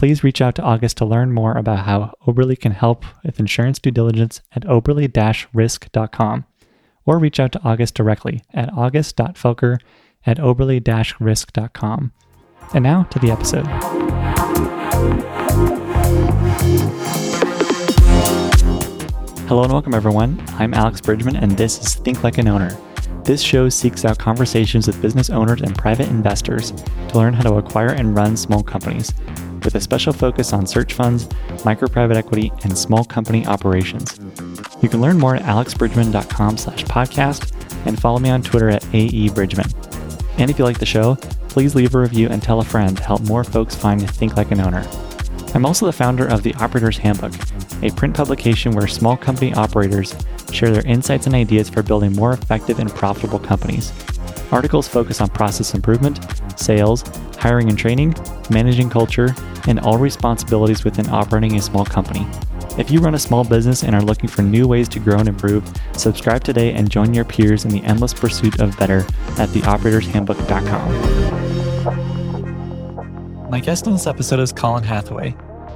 please reach out to August to learn more about how Oberle can help with insurance due diligence at oberle risk.com or reach out to August directly at august.felker at oberle risk.com. And now to the episode. Hello and welcome, everyone. I'm Alex Bridgman, and this is Think Like an Owner. This show seeks out conversations with business owners and private investors to learn how to acquire and run small companies, with a special focus on search funds, micro private equity, and small company operations. You can learn more at alexbridgman.com slash podcast and follow me on Twitter at aebridgman. And if you like the show, please leave a review and tell a friend to help more folks find Think Like an Owner. I'm also the founder of The Operator's Handbook, a print publication where small company operators share their insights and ideas for building more effective and profitable companies. Articles focus on process improvement, sales, hiring and training, managing culture, and all responsibilities within operating a small company. If you run a small business and are looking for new ways to grow and improve, subscribe today and join your peers in the endless pursuit of better at theoperatorshandbook.com. My guest on this episode is Collin Hathaway.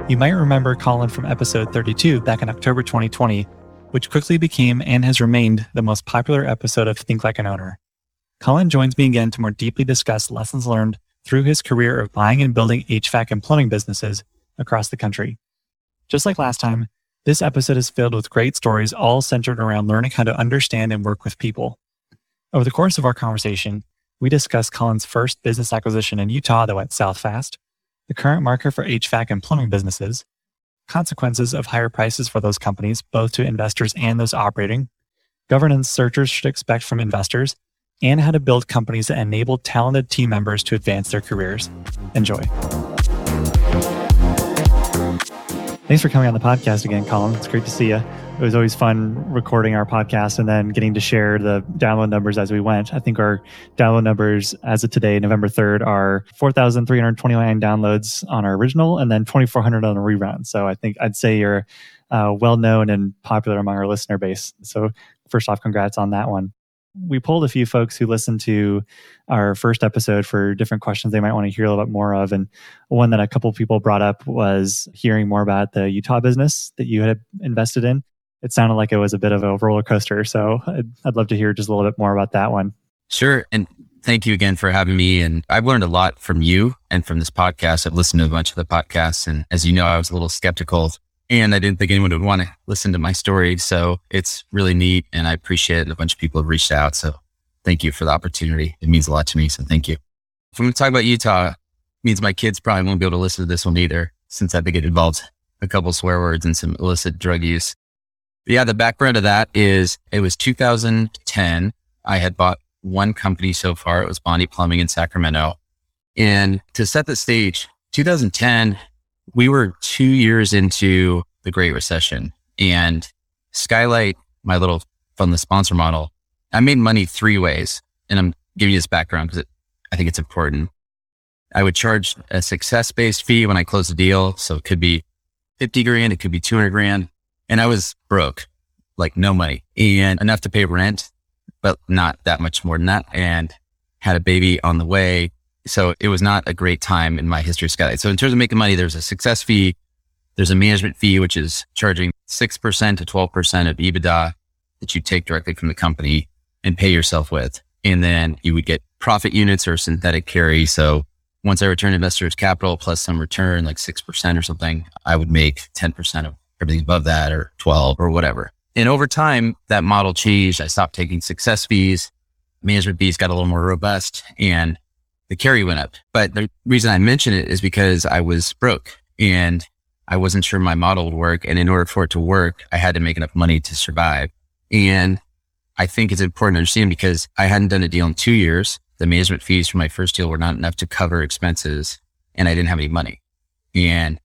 You might remember Collin from episode 32 back in October 2020, which quickly became and has remained the most popular episode of Think Like an Owner. Collin joins me again to more deeply discuss lessons learned through his career of buying and building HVAC and plumbing businesses across the country. Just like last time, this episode is filled with great stories, all centered around learning how to understand and work with people. Over the course of our conversation, we discuss Collin's first business acquisition in Utah that went south fast, the current market for HVAC and plumbing businesses, consequences of higher prices for those companies, both to investors and those operating, governance searchers should expect from investors, and how to build companies that enable talented team members to advance their careers. Enjoy. Thanks for coming on the podcast again, Collin. It's great to see you. It was always fun recording our podcast and then getting to share the download numbers as we went. I think our download numbers as of today, November 3rd, are 4,329 downloads on our original and then 2,400 on a rerun. So I think I'd say you're uh, well known and popular among our listener base. So, first off, congrats on that one we pulled a few folks who listened to our first episode for different questions they might want to hear a little bit more of. And one that a couple people brought up was hearing more about the Utah business that you had invested in. It sounded like it was a bit of a roller coaster. So I'd, I'd love to hear just a little bit more about that one. Sure. And thank you again for having me. And I've learned a lot from you and from this podcast. I've listened to a bunch of the podcasts. And as you know, I was a little skeptical and I didn't think anyone would want to listen to my story. So it's really neat. And I appreciate it. A bunch of people have reached out. So thank you for the opportunity. It means a lot to me. So thank you. If I'm going to talk about Utah, means my kids probably won't be able to listen to this one either, since I think it involves a couple swear words and some illicit drug use. But yeah, the background of that is it was 2010. I had bought one company so far. It was Bonney Plumbing in Sacramento. And to set the stage, 2010, we were two years into the Great Recession and Skylight, my little the sponsor model, I made money three ways. And I'm giving you this background because I think it's important. I would charge a success based fee when I close a deal. So it could be 50 grand, it could be 200 grand. And I was broke, like no money and enough to pay rent, but not that much more than that. And had a baby on the way. So it was not a great time in my history of Skylight. So in terms of making money, there's a success fee. There's a management fee, which is charging 6% to 12% of EBITDA that you take directly from the company and pay yourself with. And then you would get profit units or synthetic carry. So once I return investors capital plus some return, like 6% or something, I would make 10% of everything above that or 12 or whatever. And over time, that model changed. I stopped taking success fees. Management fees got a little more robust and the carry went up. But the reason I mention it is because I was broke and I wasn't sure my model would work. And in order for it to work, I had to make enough money to survive. And I think it's important to understand because I hadn't done a deal in two years. The management fees for my first deal were not enough to cover expenses and I didn't have any money. And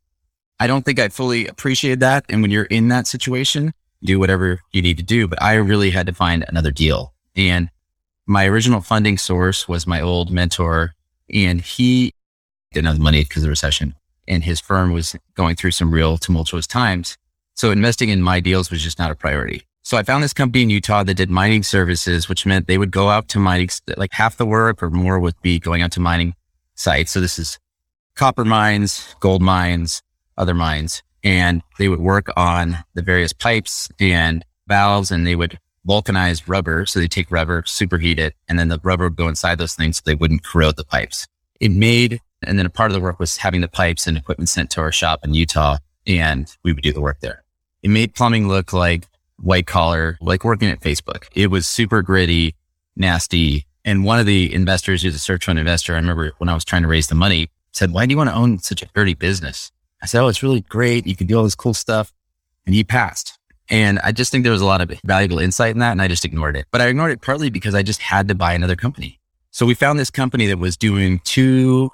I don't think I fully appreciated that. And when you're in that situation, do whatever you need to do. But I really had to find another deal. And my original funding source was my old mentor and he didn't have the money because of the recession and his firm was going through some real tumultuous times. So investing in my deals was just not a priority. So I found this company in Utah that did mining services, which meant they would go out to mining, like half the work or more would be going out to mining sites. So this is copper mines, gold mines, other mines, and they would work on the various pipes and valves and they would vulcanize rubber. So they take rubber, superheat it, and then the rubber would go inside those things so they wouldn't corrode the pipes. It made and then a part of the work was having the pipes and equipment sent to our shop in Utah and we would do the work there. It made plumbing look like white collar, like working at Facebook. It was super gritty, nasty. And one of the investors who's a search fund investor, I remember when I was trying to raise the money, said, why do you want to own such a dirty business? I said, Oh, it's really great. You can do all this cool stuff. And he passed. And I just think there was a lot of valuable insight in that. And I just ignored it. But I ignored it partly because I just had to buy another company. So we found this company that was doing two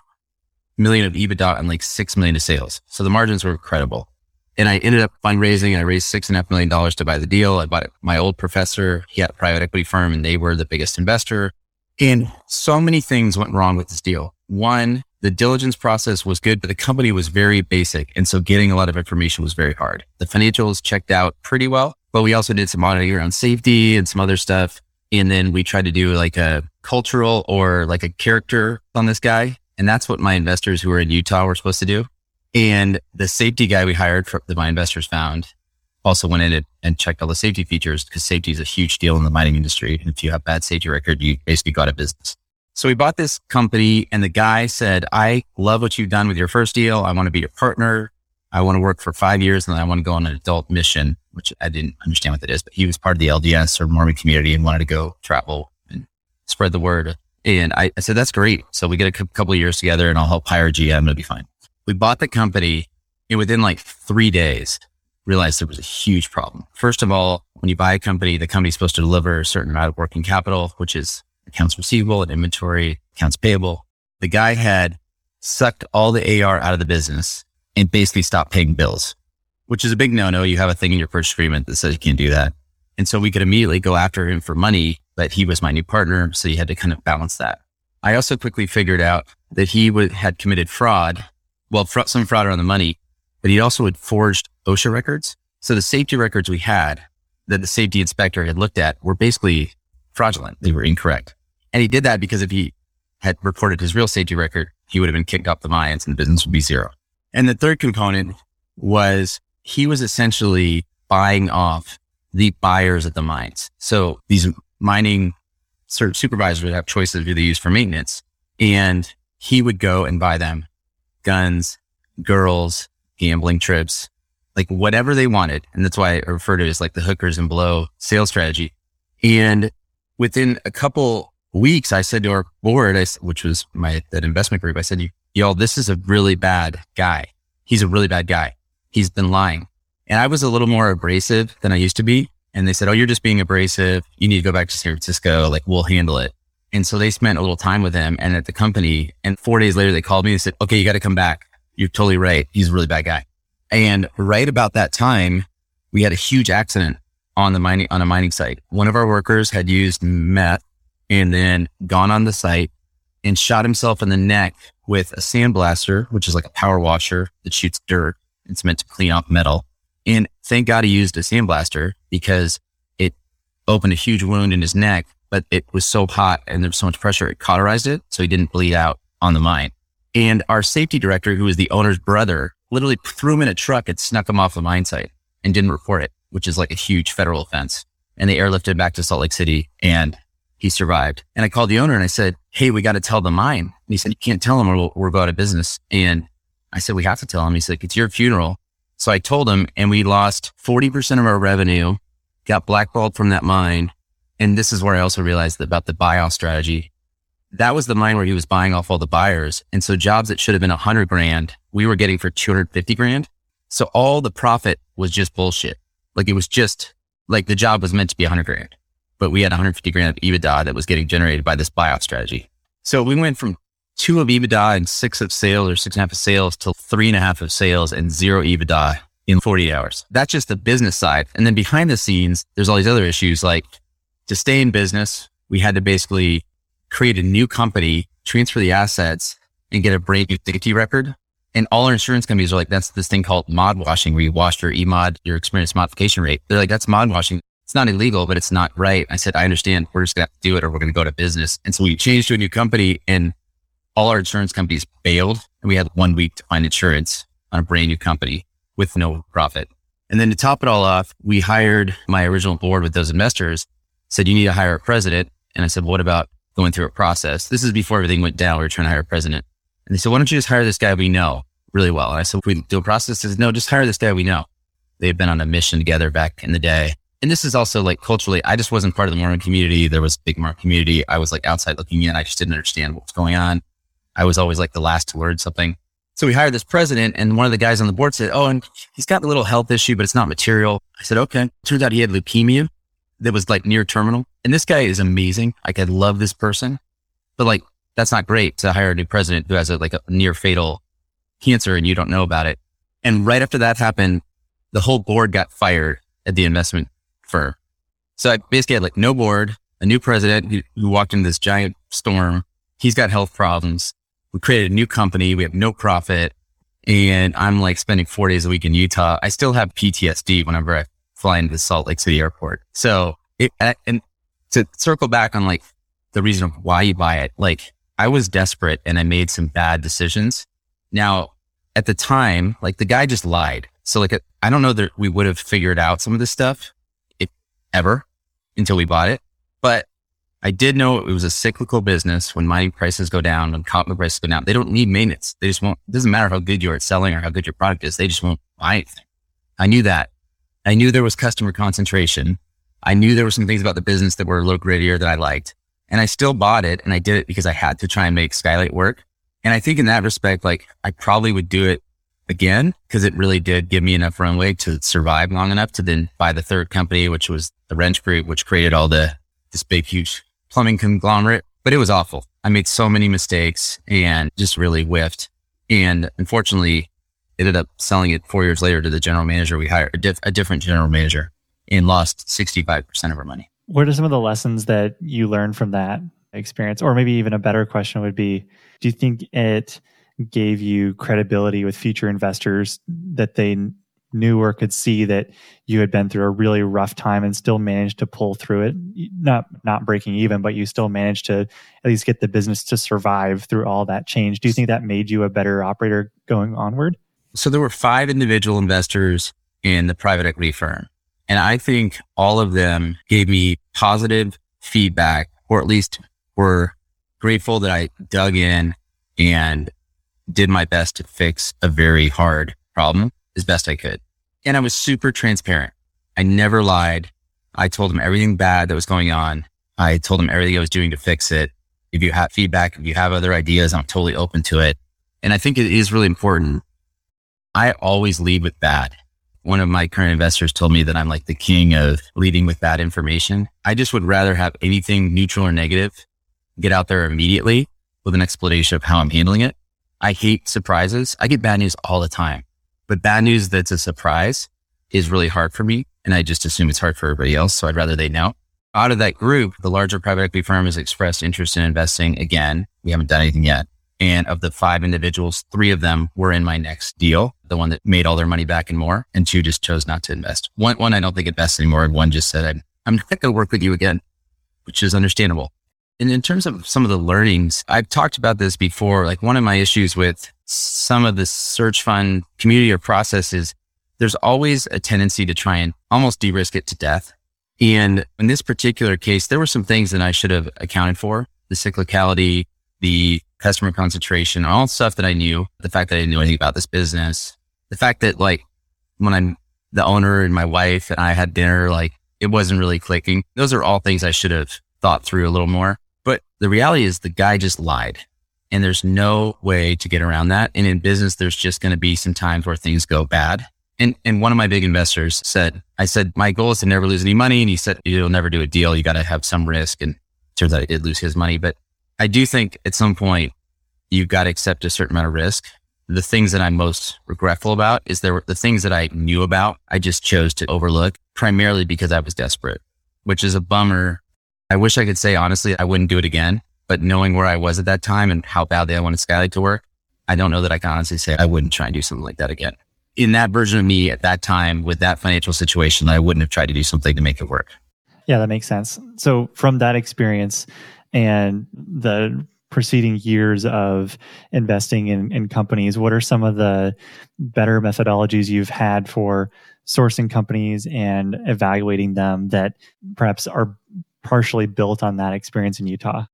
million of EBITDA and like six million of sales. So the margins were incredible. And I ended up fundraising and I raised six and a half million dollars to buy the deal. I bought it. My old professor, he had a private equity firm and they were the biggest investor. And so many things went wrong with this deal. One, the diligence process was good, but the company was very basic. And so getting a lot of information was very hard. The financials checked out pretty well, but we also did some auditing around safety and some other stuff. And then we tried to do like a cultural or like a character on this guy. And that's what my investors who were in Utah were supposed to do. And the safety guy we hired for, that my investors found also went in and checked all the safety features because safety is a huge deal in the mining industry. And if you have bad safety record, you basically got a business. So we bought this company and the guy said, I love what you've done with your first deal. I want to be your partner. I want to work for five years and then I want to go on an adult mission, which I didn't understand what that is, but he was part of the LDS or Mormon community and wanted to go travel and spread the word. And I, I said, that's great. So we get a couple of years together and I'll help hire GM. It'll be fine. We bought the company and within like three days realized there was a huge problem. First of all, when you buy a company, the company's supposed to deliver a certain amount of working capital, which is accounts receivable and inventory, accounts payable. The guy had sucked all the AR out of the business and basically stopped paying bills, which is a big no-no. You have a thing in your purchase agreement that says you can't do that. And so we could immediately go after him for money, but he was my new partner. So you had to kind of balance that. I also quickly figured out that he had committed fraud. Well, fr- some fraud around the money, but he also had forged OSHA records. So the safety records we had that the safety inspector had looked at were basically fraudulent. They were incorrect. And he did that because if he had reported his real safety record, he would have been kicked off the mines and the business would be zero. And the third component was he was essentially buying off the buyers at the mines. So these mining supervisors would have choices of who they use for maintenance. And he would go and buy them guns, girls, gambling trips, like whatever they wanted. And that's why I refer to it as like the hookers and blow sales strategy. And within a couple weeks, I said to our board, I, which was my, that investment group, I said, y'all, this is a really bad guy. He's a really bad guy. He's been lying. And I was a little more abrasive than I used to be. And they said, Oh, you're just being abrasive. You need to go back to San Francisco. Like we'll handle it. And so they spent a little time with him and at the company. And four days later, they called me and said, okay, you got to come back. You're totally right. He's a really bad guy. And right about that time, we had a huge accident on the mining, on a mining site. One of our workers had used meth and then gone on the site and shot himself in the neck with a sandblaster, which is like a power washer that shoots dirt. It's meant to clean up metal. And thank God he used a sandblaster because it opened a huge wound in his neck, but it was so hot and there was so much pressure, it cauterized it. So he didn't bleed out on the mine. And our safety director, who was the owner's brother, literally threw him in a truck and snuck him off the mine site and didn't report it, which is like a huge federal offense. And they airlifted back to Salt Lake City and he survived. And I called the owner and I said, Hey, we got to tell the mine. And he said, You can't tell him or we're out of business. And I said, We have to tell him. He said, It's your funeral. So I told him and we lost 40% of our revenue, got blackballed from that mine. And this is where I also realized about the buyout strategy. That was the mine where he was buying off all the buyers. And so jobs that should have been a hundred grand, we were getting for 250 grand. So all the profit was just bullshit. Like it was just like the job was meant to be a hundred grand, but we had 150 grand of EBITDA that was getting generated by this buyout strategy. So we went from two of EBITDA and six of sales or six and a half of sales to three and a half of sales and zero EBITDA in 48 hours. That's just the business side. And then behind the scenes, there's all these other issues like to stay in business, we had to basically create a new company, transfer the assets and get a brand new safety record. And all our insurance companies are like, that's this thing called mod washing where you wash your EMOD, your experience modification rate. They're like, that's mod washing. It's not illegal, but it's not right. I said, I understand. We're just going to have to do it or we're going to go to business. And so we changed to a new company and all our insurance companies bailed and we had one week to find insurance on a brand new company with no profit. And then to top it all off, we hired my original board with those investors, said, you need to hire a president. And I said, what about going through a process? This is before everything went down. We were trying to hire a president. And they said, why don't you just hire this guy we know really well? And I said, we do a process. Said, no, just hire this guy we know. They've been on a mission together back in the day. And this is also like culturally, I just wasn't part of the Mormon community. There was a big Mormon community. I was like outside looking in. I just didn't understand what was going on. I was always like the last to learn something. So we hired this president and one of the guys on the board said, Oh, and he's got a little health issue, but it's not material. I said, okay. Turns out he had leukemia that was like near terminal. And this guy is amazing. Like I love this person, but like that's not great to hire a new president who has a, like a near fatal cancer and you don't know about it. And right after that happened, the whole board got fired at the investment So I basically had like no board, a new president who, who walked into this giant storm. He's got health problems we created a new company. We have no profit. And I'm like spending four days a week in Utah. I still have PTSD whenever I fly into the Salt Lake City airport. So it, and to circle back on like the reason why you buy it, like I was desperate and I made some bad decisions. Now at the time, like the guy just lied. So like, I don't know that we would have figured out some of this stuff ever until we bought it, but I did know it was a cyclical business. When mining prices go down, when copper prices go down, they don't need maintenance. They just won't, it doesn't matter how good you are at selling or how good your product is. They just won't buy anything. I knew that. I knew there was customer concentration. I knew there were some things about the business that were a little grittier that I liked. And I still bought it and I did it because I had to try and make Skylight work. And I think in that respect, like I probably would do it again because it really did give me enough runway to survive long enough to then buy the third company, which was the Wrench Group, which created all the, this big, huge plumbing conglomerate, but it was awful. I made so many mistakes and just really whiffed. And unfortunately, ended up selling it four years later to the general manager we hired, a, diff- a different general manager, and lost 65% of our money. What are some of the lessons that you learned from that experience? Or maybe even a better question would be Do you think it gave you credibility with future investors that they knew or could see that you had been through a really rough time and still managed to pull through it? Not not breaking even but you still managed to at least get the business to survive through all that change. Do you think that made you a better operator going onward? So there were five individual investors in the private equity firm and i think all of them gave me positive feedback or at least were grateful that i dug in and did my best to fix a very hard problem as best I could. And I was super transparent. I never lied. I told him everything bad that was going on. I told him everything I was doing to fix it. If you have feedback, if you have other ideas, I'm totally open to it. And I think it is really important. I always lead with bad. One of my current investors told me that I'm like the king of leading with bad information. I just would rather have anything neutral or negative get out there immediately with an explanation of how I'm handling it. I hate surprises. I get bad news all the time, but bad news that's a surprise is really hard for me. And I just assume it's hard for everybody else. So I'd rather they know. Out of that group, the larger private equity firm has expressed interest in investing again. We haven't done anything yet. And of the five individuals, three of them were in my next deal, the one that made all their money back and more, and two just chose not to invest. One, one I don't think invests anymore. And one just said, I'm, I'm not going to work with you again, which is understandable. And in terms of some of the learnings, I've talked about this before. Like one of my issues with some of the search fund community or process is there's always a tendency to try and almost de-risk it to death. And in this particular case, there were some things that I should have accounted for the cyclicality, the customer concentration, all stuff that I knew, the fact that I didn't know anything about this business, the fact that like when I'm the owner and my wife and I had dinner, like it wasn't really clicking. Those are all things I should have thought through a little more. But the reality is the guy just lied and there's no way to get around that. And in business, there's just going to be some times where things go bad. And, and one of my big investors said, I said, my goal is to never lose any money. And he said, you'll never do a deal. You got to have some risk. And turns out I did lose his money. But I do think at some point you've got to accept a certain amount of risk. The things that I'm most regretful about is there were the things that I knew about. I just chose to overlook primarily because I was desperate, which is a bummer. I wish I could say honestly, I wouldn't do it again, but knowing where I was at that time and how badly I wanted Skylight to work, I don't know that I can honestly say I wouldn't try and do something like that again in that version of me at that time with that financial situation, I wouldn't have tried to do something to make it work. Yeah, that makes sense. So from that experience and the preceding years of investing in, in companies, what are some of the better methodologies you've had for sourcing companies and evaluating them that perhaps are partially built on that experience in Utah?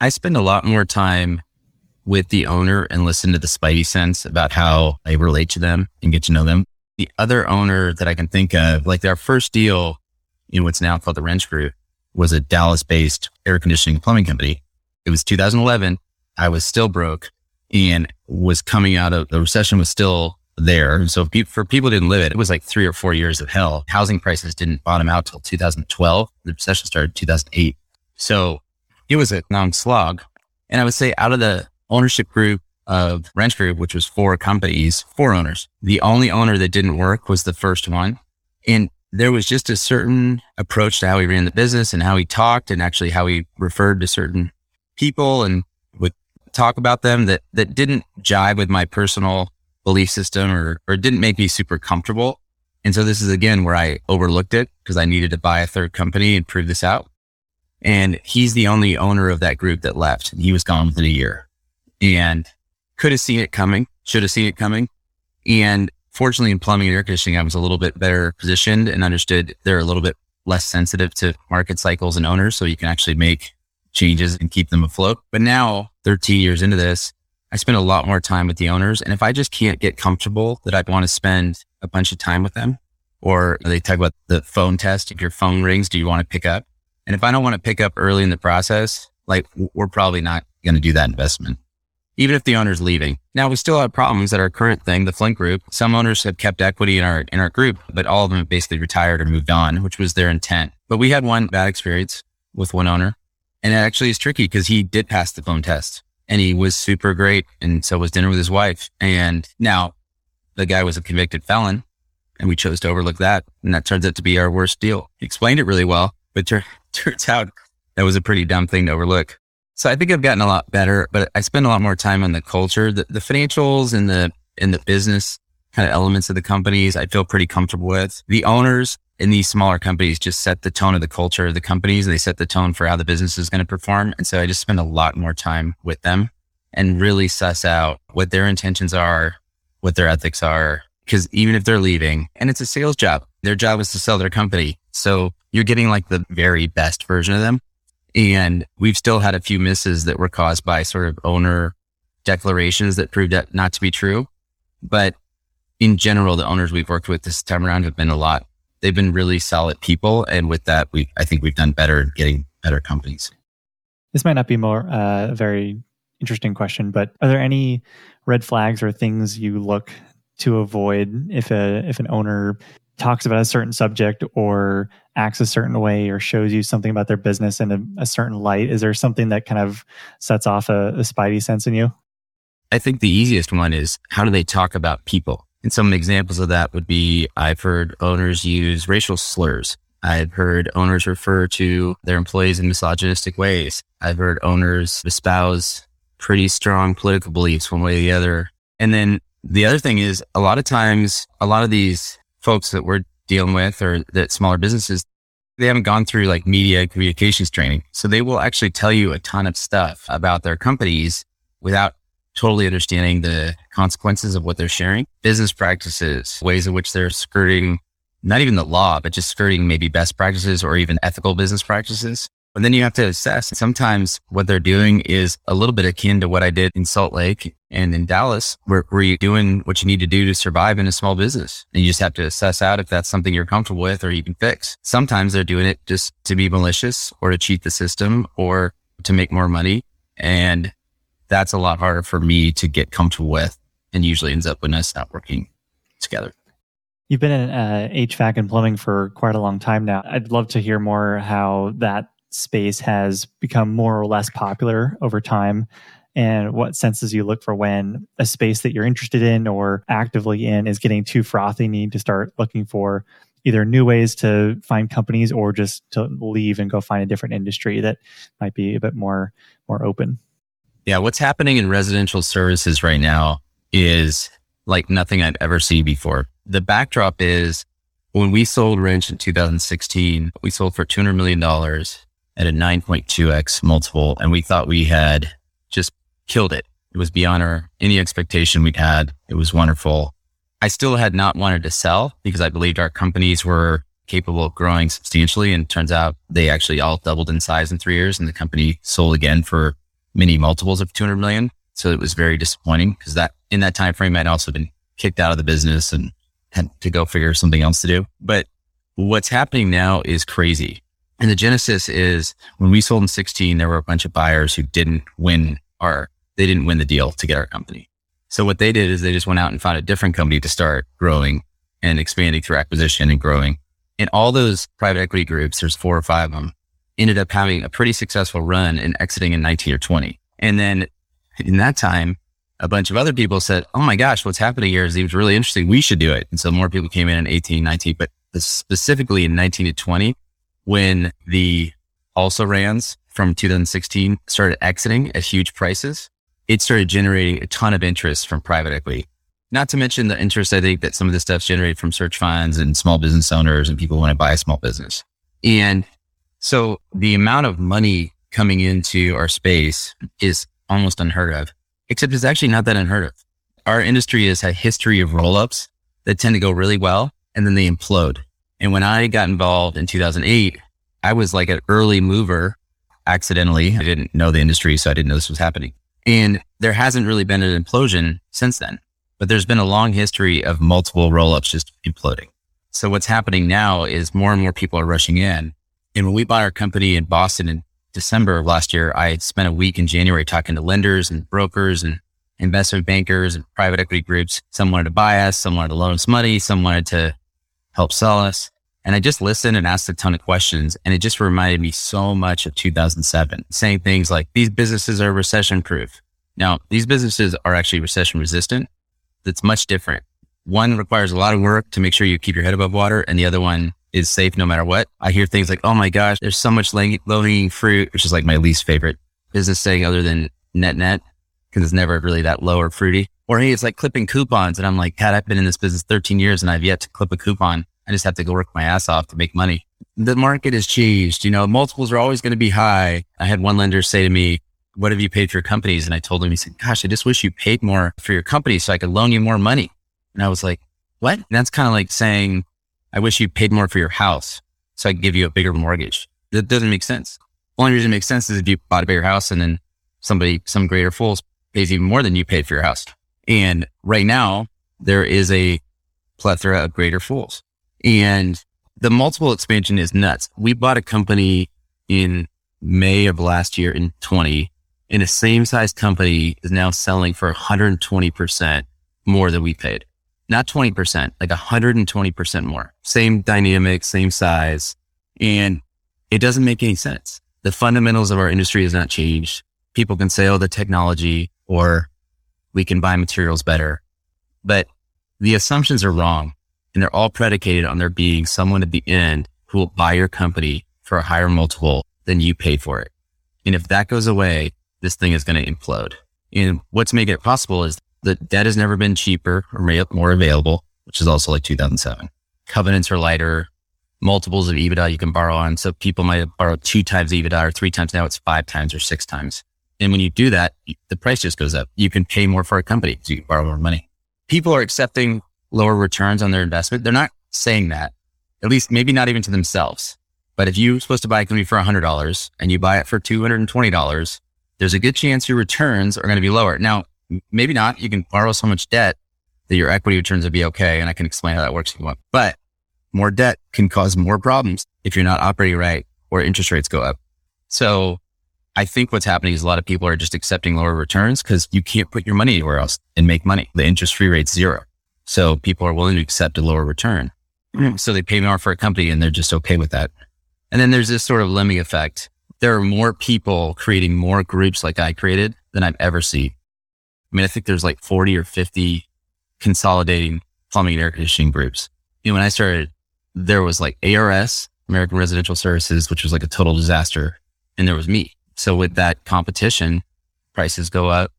I spend a lot more time with the owner and listen to the spidey sense about how I relate to them and get to know them. The other owner that I can think of, like our first deal in what's now called the Wrench Group, was a Dallas based air conditioning plumbing company. It was 2011. I was still broke and was coming out of the recession was still there. So for people who didn't live it, it was like three or four years of hell. Housing prices didn't bottom out till 2012. The recession started 2008. So it was a long slog. And I would say out of the ownership group of Wrench Group, which was four companies, four owners. The only owner that didn't work was the first one. And there was just a certain approach to how he ran the business and how he talked and actually how he referred to certain people and would talk about them that, that didn't jive with my personal belief system or, or didn't make me super comfortable. And so this is again where I overlooked it because I needed to buy a third company and prove this out. And he's the only owner of that group that left. He was gone within a year and could have seen it coming, should have seen it coming. And fortunately in plumbing and air conditioning, I was a little bit better positioned and understood they're a little bit less sensitive to market cycles and owners. So you can actually make changes and keep them afloat. But now 13 years into this, I spend a lot more time with the owners. And if I just can't get comfortable that I want to spend a bunch of time with them, or they talk about the phone test. If your phone rings, do you want to pick up? And if I don't want to pick up early in the process, like we're probably not going to do that investment even if the owner's leaving. Now we still have problems at our current thing, the Flint Group. Some owners have kept equity in our in our group, but all of them have basically retired or moved on, which was their intent. But we had one bad experience with one owner. And it actually is tricky because he did pass the phone test and he was super great. And so was dinner with his wife. And now the guy was a convicted felon and we chose to overlook that. And that turns out to be our worst deal. He explained it really well, but tur- turns out that was a pretty dumb thing to overlook. So I think I've gotten a lot better, but I spend a lot more time on the culture, the, the financials and the, and the business kind of elements of the companies. I feel pretty comfortable with the owners in these smaller companies just set the tone of the culture of the companies. They set the tone for how the business is going to perform. And so I just spend a lot more time with them and really suss out what their intentions are, what their ethics are. Cause even if they're leaving and it's a sales job, their job is to sell their company. So you're getting like the very best version of them. And we've still had a few misses that were caused by sort of owner declarations that proved that not to be true. But in general, the owners we've worked with this time around have been a lot. They've been really solid people. And with that, we, I think we've done better in getting better companies. This might not be more uh, a very interesting question, but are there any red flags or things you look to avoid if a if an owner talks about a certain subject or acts a certain way or shows you something about their business in a, a certain light? Is there something that kind of sets off a, a spidey sense in you? I think the easiest one is how do they talk about people? And some examples of that would be I've heard owners use racial slurs. I've heard owners refer to their employees in misogynistic ways. I've heard owners espouse pretty strong political beliefs one way or the other. And then the other thing is a lot of times, a lot of these folks that we're dealing with or that smaller businesses, they haven't gone through like media communications training. So they will actually tell you a ton of stuff about their companies without totally understanding the consequences of what they're sharing, business practices, ways in which they're skirting not even the law, but just skirting maybe best practices or even ethical business practices. And then you have to assess. Sometimes what they're doing is a little bit akin to what I did in Salt Lake and in Dallas, where, where you're doing what you need to do to survive in a small business. And you just have to assess out if that's something you're comfortable with or you can fix. Sometimes they're doing it just to be malicious or to cheat the system or to make more money. And that's a lot harder for me to get comfortable with and usually ends up with us not working together. You've been in uh, HVAC and plumbing for quite a long time now. I'd love to hear more how that space has become more or less popular over time and what senses you look for when a space that you're interested in or actively in is getting too frothy you need to start looking for either new ways to find companies or just to leave and go find a different industry that might be a bit more more open yeah what's happening in residential services right now is like nothing i've ever seen before the backdrop is when we sold wrench in 2016 we sold for $200 million at a 9.2x multiple. And we thought we had just killed it. It was beyond our any expectation we'd had. It was wonderful. I still had not wanted to sell because I believed our companies were capable of growing substantially. And turns out they actually all doubled in size in three years and the company sold again for many multiples of 200 million. So it was very disappointing because that in that time frame, I'd also been kicked out of the business and had to go figure something else to do. But what's happening now is crazy. And the genesis is when we sold in 16, there were a bunch of buyers who didn't win our, they didn't win the deal to get our company. So what they did is they just went out and found a different company to start growing and expanding through acquisition and growing. And all those private equity groups, there's four or five of them, ended up having a pretty successful run and exiting in 19 or 20. And then in that time, a bunch of other people said, Oh my gosh, what's happening here is it was really interesting. We should do it. And so more people came in in 18, 19, but specifically in 19 to 20, when the also rans from 2016 started exiting at huge prices, it started generating a ton of interest from private equity. Not to mention the interest I think that some of this stuff's generated from search funds and small business owners and people want to buy a small business. And so the amount of money coming into our space is almost unheard of, except it's actually not that unheard of. Our industry has a history of roll ups that tend to go really well and then they implode. And when I got involved in 2008, I was like an early mover accidentally. I didn't know the industry, so I didn't know this was happening. And there hasn't really been an implosion since then, but there's been a long history of multiple roll ups just imploding. So what's happening now is more and more people are rushing in. And when we bought our company in Boston in December of last year, I spent a week in January talking to lenders and brokers and investment bankers and private equity groups. Some wanted to buy us, some wanted to loan us money, some wanted to help sell us. And I just listened and asked a ton of questions. And it just reminded me so much of 2007, saying things like these businesses are recession proof. Now, these businesses are actually recession resistant. That's much different. One requires a lot of work to make sure you keep your head above water. And the other one is safe no matter what. I hear things like, Oh my gosh, there's so much low hanging fruit, which is like my least favorite business saying other than net net because it's never really that low or fruity. Or hey, it's like clipping coupons. And I'm like, God, I've been in this business 13 years and I've yet to clip a coupon. I just have to go work my ass off to make money. The market has changed. You know, multiples are always going to be high. I had one lender say to me, what have you paid for your companies? And I told him, he said, gosh, I just wish you paid more for your company so I could loan you more money. And I was like, what? And that's kind of like saying, I wish you paid more for your house so I could give you a bigger mortgage. That doesn't make sense. The only reason it makes sense is if you bought a bigger house and then somebody, some greater fools pays even more than you paid for your house. And right now there is a plethora of greater fools and the multiple expansion is nuts. We bought a company in May of last year in 20 and a same size company is now selling for 120% more than we paid. Not 20%, like 120% more. Same dynamic, same size. And it doesn't make any sense. The fundamentals of our industry has not changed. People can say, oh, the technology or we can buy materials better, but the assumptions are wrong and they're all predicated on there being someone at the end who will buy your company for a higher multiple than you paid for it. And if that goes away, this thing is going to implode. And what's making it possible is the debt has never been cheaper or more available, which is also like 2007. Covenants are lighter, multiples of EBITDA you can borrow on. So people might have borrowed two times EBITDA or three times. Now it's five times or six times. And when you do that, the price just goes up. You can pay more for a company because you can borrow more money. People are accepting lower returns on their investment. They're not saying that, at least maybe not even to themselves. But if you're supposed to buy a company for $100 and you buy it for $220, there's a good chance your returns are going to be lower. Now, maybe not. You can borrow so much debt that your equity returns would be okay. And I can explain how that works if you want. But more debt can cause more problems if you're not operating right or interest rates go up. So I think what's happening is a lot of people are just accepting lower returns because you can't put your money anywhere else and make money. The interest free rate's zero. So people are willing to accept a lower return. Mm. So they pay more for a company and they're just okay with that. And then there's this sort of lemming effect. There are more people creating more groups like I created than I've ever seen. I mean, I think there's like 40 or 50 consolidating plumbing and air conditioning groups. You know, when I started, there was like ARS, American Residential Services, which was like a total disaster. And there was me. So with that competition, prices go up.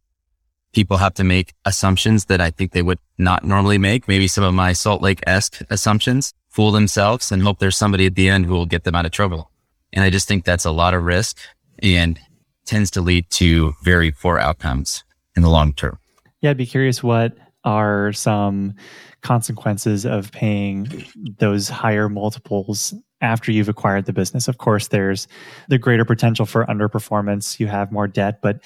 People have to make assumptions that I think they would not normally make. Maybe some of my Salt Lake esque assumptions fool themselves and hope there's somebody at the end who will get them out of trouble. And I just think that's a lot of risk and tends to lead to very poor outcomes in the long term. Yeah, I'd be curious what are some consequences of paying those higher multiples after you've acquired the business. Of course, there's the greater potential for underperformance. You have more debt, but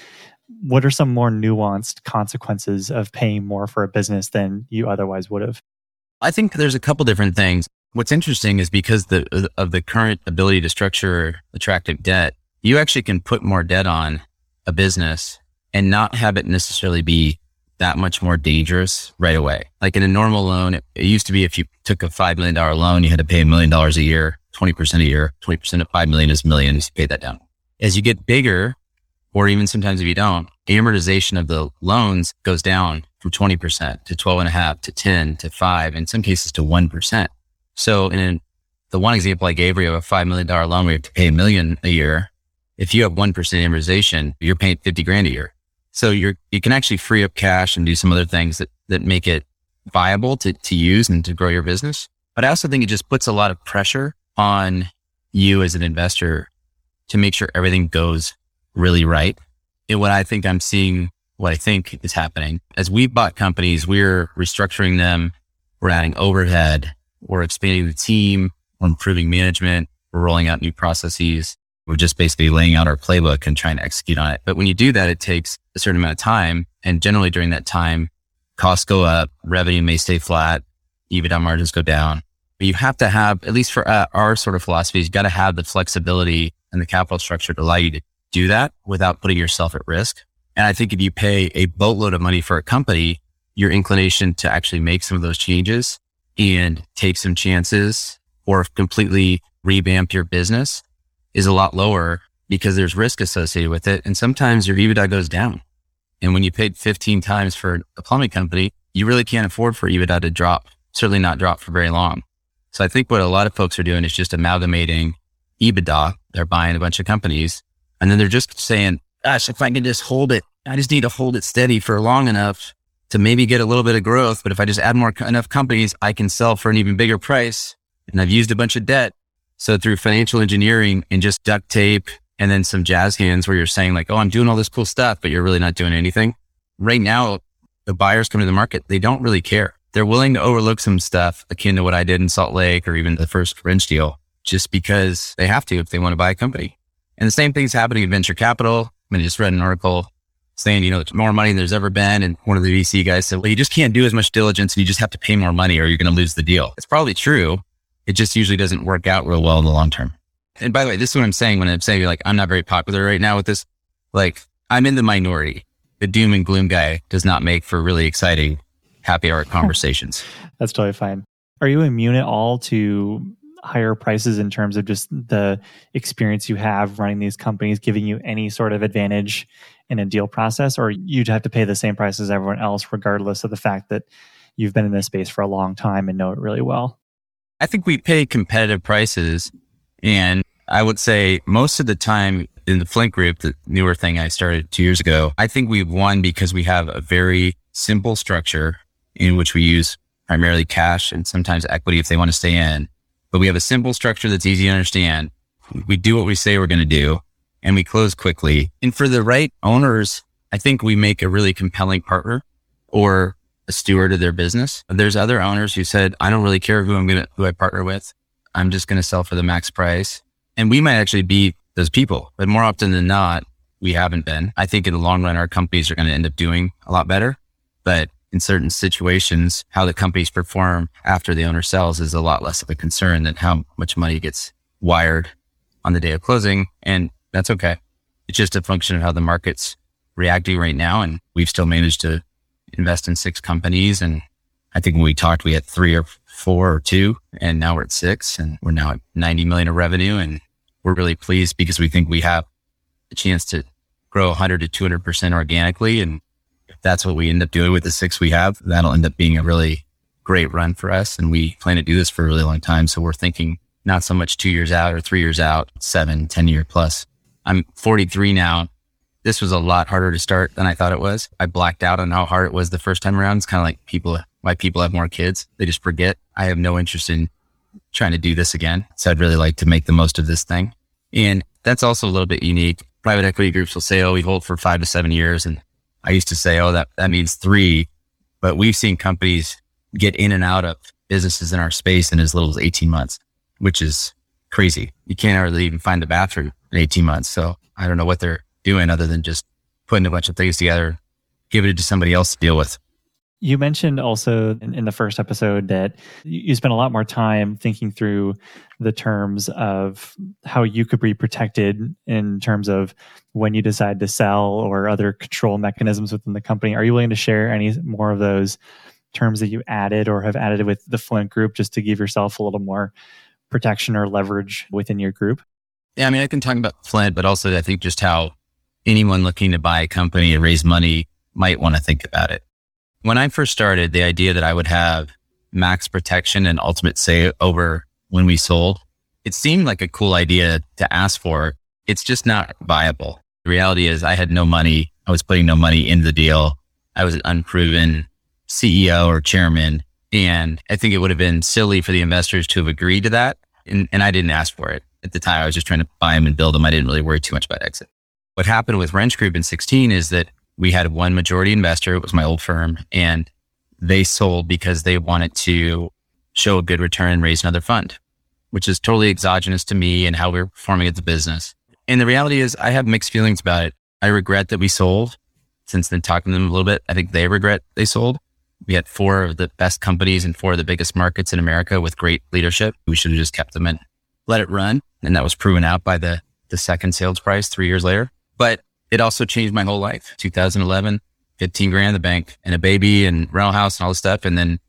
what are some more nuanced consequences of paying more for a business than you otherwise would have? I think there's a couple different things. What's interesting is because the, uh, of the current ability to structure attractive debt, you actually can put more debt on a business and not have it necessarily be that much more dangerous right away. Like in a normal loan, it, it used to be if you took a $5 million loan, you had to pay a million dollars a year, 20% a year, 20% of 5 million is millions. You pay that down. As you get bigger, or even sometimes if you don't, amortization of the loans goes down from 20% to 12 and a half to 10 to five, in some cases to 1%. So in the one example I gave you have a $5 million loan you have to pay a million a year. If you have 1% amortization, you're paying 50 grand a year. So you're, you can actually free up cash and do some other things that, that make it viable to, to use and to grow your business. But I also think it just puts a lot of pressure on you as an investor to make sure everything goes really right. And what I think I'm seeing, what I think is happening as we've bought companies, we're restructuring them. We're adding overhead. We're expanding the team. We're improving management. We're rolling out new processes. We're just basically laying out our playbook and trying to execute on it. But when you do that, it takes a certain amount of time. And generally during that time, costs go up, revenue may stay flat, EBITDA margins go down. But you have to have, at least for uh, our sort of philosophies, you've got to have the flexibility and the capital structure to allow you to do that without putting yourself at risk. And I think if you pay a boatload of money for a company, your inclination to actually make some of those changes and take some chances or completely revamp your business is a lot lower because there's risk associated with it. And sometimes your EBITDA goes down. And when you paid 15 times for a plumbing company, you really can't afford for EBITDA to drop, certainly not drop for very long. So I think what a lot of folks are doing is just amalgamating EBITDA. They're buying a bunch of companies and then they're just saying, gosh, if I can just hold it, I just need to hold it steady for long enough to maybe get a little bit of growth. But if I just add more enough companies, I can sell for an even bigger price. And I've used a bunch of debt. So through financial engineering and just duct tape and then some jazz hands where you're saying like, Oh, I'm doing all this cool stuff, but you're really not doing anything. Right now, the buyers come to the market. They don't really care. They're willing to overlook some stuff akin to what I did in Salt Lake or even the first wrench deal just because they have to if they want to buy a company. And the same thing's happening in venture capital. I mean, I just read an article saying, you know, there's more money than there's ever been. And one of the VC guys said, well, you just can't do as much diligence and you just have to pay more money or you're going to lose the deal. It's probably true. It just usually doesn't work out real well in the long term. And by the way, this is what I'm saying when I'm saying like, I'm not very popular right now with this. Like I'm in the minority. The doom and gloom guy does not make for really exciting happy hour conversations. That's totally fine. Are you immune at all to higher prices in terms of just the experience you have running these companies giving you any sort of advantage in a deal process, or you'd have to pay the same price as everyone else, regardless of the fact that you've been in this space for a long time and know it really well? I think we pay competitive prices. And I would say most of the time in the Flint group, the newer thing I started two years ago, I think we've won because we have a very simple structure in which we use primarily cash and sometimes equity if they want to stay in. But we have a simple structure that's easy to understand. We do what we say we're going to do and we close quickly. And for the right owners, I think we make a really compelling partner or a steward of their business. There's other owners who said, I don't really care who I'm going to, who I partner with. I'm just going to sell for the max price. And we might actually be those people, but more often than not, we haven't been. I think in the long run, our companies are going to end up doing a lot better. But in certain situations, how the companies perform after the owner sells is a lot less of a concern than how much money gets wired on the day of closing. And that's okay. It's just a function of how the market's reacting right now. And we've still managed to invest in six companies. And I think when we talked, we had three or four or two, and now we're at six and we're now at 90 million of revenue. And we're really pleased because we think we have a chance to grow 100 to 200% organically. And if that's what we end up doing with the six we have, that'll end up being a really great run for us. And we plan to do this for a really long time. So we're thinking not so much two years out or three years out, seven, 10 year plus. I'm 43 now. This was a lot harder to start than I thought it was. I blacked out on how hard it was the first time around. It's kind of like people, why people have more kids. They just forget. I have no interest in trying to do this again. So I'd really like to make the most of this thing. And that's also a little bit unique. Private equity groups will say, oh, we hold for five to seven years. And I used to say, oh, that, that means three. But we've seen companies get in and out of businesses in our space in as little as 18 months, which is crazy. You can't hardly even find the bathroom in 18 months. So I don't know what they're doing other than just putting a bunch of things together, give it to somebody else to deal with. You mentioned also in, in, the first episode that you spent a lot more time thinking through the terms of how you could be protected in terms of when you decide to sell or other control mechanisms within the company. Are you willing to share any more of those terms that you added or have added with the Flint group just to give yourself a little more protection or leverage within your group? Yeah, I mean, I can talk about Flint, but also I think just how anyone looking to buy a company and raise money might want to think about it. When I first started, the idea that I would have max protection and ultimate say over when we sold, it seemed like a cool idea to ask for. It's just not viable. The reality is I had no money. I was putting no money into the deal. I was an unproven CEO or chairman. And I think it would have been silly for the investors to have agreed to that. And, and I didn't ask for it at the time, I was just trying to buy them and build them. I didn't really worry too much about exit. What happened with Wrench Group in 16 is that we had one majority investor. It was my old firm and they sold because they wanted to show a good return and raise another fund, which is totally exogenous to me and how we're performing as a business. And the reality is I have mixed feelings about it. I regret that we sold since then talking to them a little bit. I think they regret they sold. We had four of the best companies in four of the biggest markets in America with great leadership. We should have just kept them and let it run. And that was proven out by the, the second sales price three years later. But it also changed my whole life. 2011, 15 grand in the bank and a baby and rental house and all this stuff. And then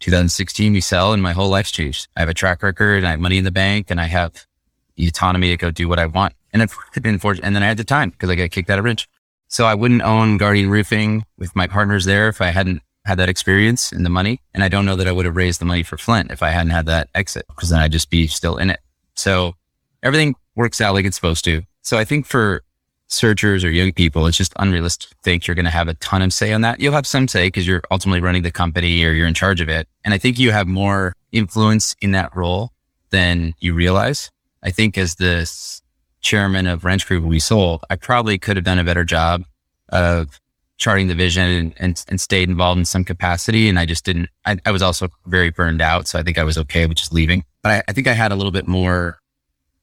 2016, we sell and my whole life's changed. I have a track record and I have money in the bank and I have the autonomy to go do what I want. And I've been fortunate. And then I had the time because I got kicked out of Wrench. So I wouldn't own Guardian Roofing with my partners there if I hadn't had that experience and the money. And I don't know that I would have raised the money for Flint if I hadn't had that exit because then I'd just be still in it. So everything works out like it's supposed to. So I think for searchers or young people, it's just unrealistic to think you're going to have a ton of say on that. You'll have some say because you're ultimately running the company or you're in charge of it. And I think you have more influence in that role than you realize. I think as the chairman of Wrench Group we sold, I probably could have done a better job of charting the vision and, and, and stayed involved in some capacity. And I just didn't, I, I was also very burned out. So I think I was okay with just leaving. But I, I think I had a little bit more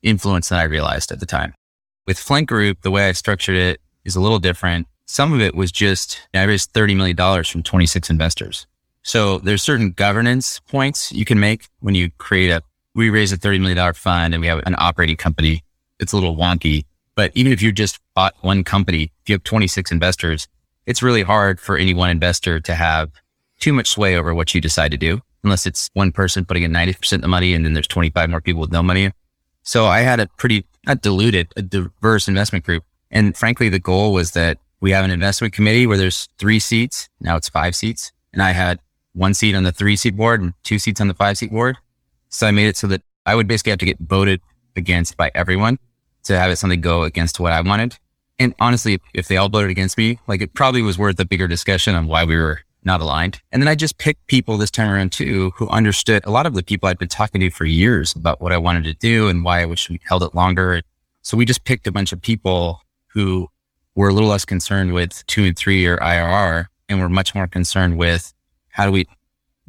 influence than I realized at the time. With Flint Group, the way I structured it is a little different. Some of it was just, I raised $30 million from 26 investors. So there's certain governance points you can make when you create a, we raise a $30 million fund and we have an operating company. It's a little wonky, but even if you just bought one company, if you have 26 investors, it's really hard for any one investor to have too much sway over what you decide to do. unless it's one person putting in 90% of the money and then there's 25 more people with no money. So I had a pretty, not diluted, a diverse investment group. And frankly, the goal was that we have an investment committee where there's three seats. Now it's five seats. And I had one seat on the three seat board and two seats on the five seat board. So I made it so that I would basically have to get voted against by everyone to have it something go against what I wanted. And honestly, if they all voted against me, like it probably was worth a bigger discussion on why we were not aligned. And then I just picked people this time around too who understood a lot of the people I'd been talking to for years about what I wanted to do and why I wish we held it longer. So we just picked a bunch of people who were a little less concerned with two and three year IRR and were much more concerned with how do we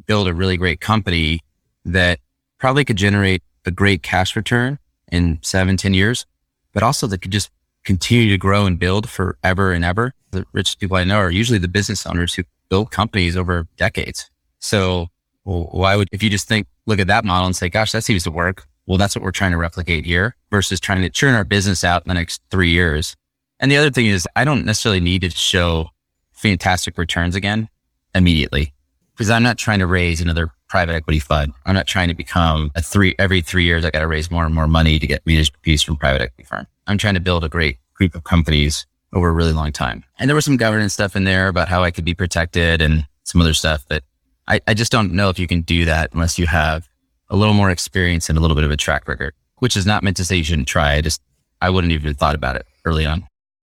build a really great company that probably could generate a great cash return in seven, ten years, but also that could just continue to grow and build forever and ever. The richest people I know are usually the business owners who build companies over decades. So why would, if you just think, look at that model and say, gosh, that seems to work. Well, that's what we're trying to replicate here versus trying to churn our business out in the next three years. And the other thing is I don't necessarily need to show fantastic returns again immediately because I'm not trying to raise another private equity fund. I'm not trying to become a three, every three years, I got to raise more and more money to get management fees from private equity firm. I'm trying to build a great group of companies over a really long time. And there was some governance stuff in there about how I could be protected and some other stuff but I, I just don't know if you can do that unless you have a little more experience and a little bit of a track record, which is not meant to say you shouldn't try. I just, I wouldn't even thought about it early on.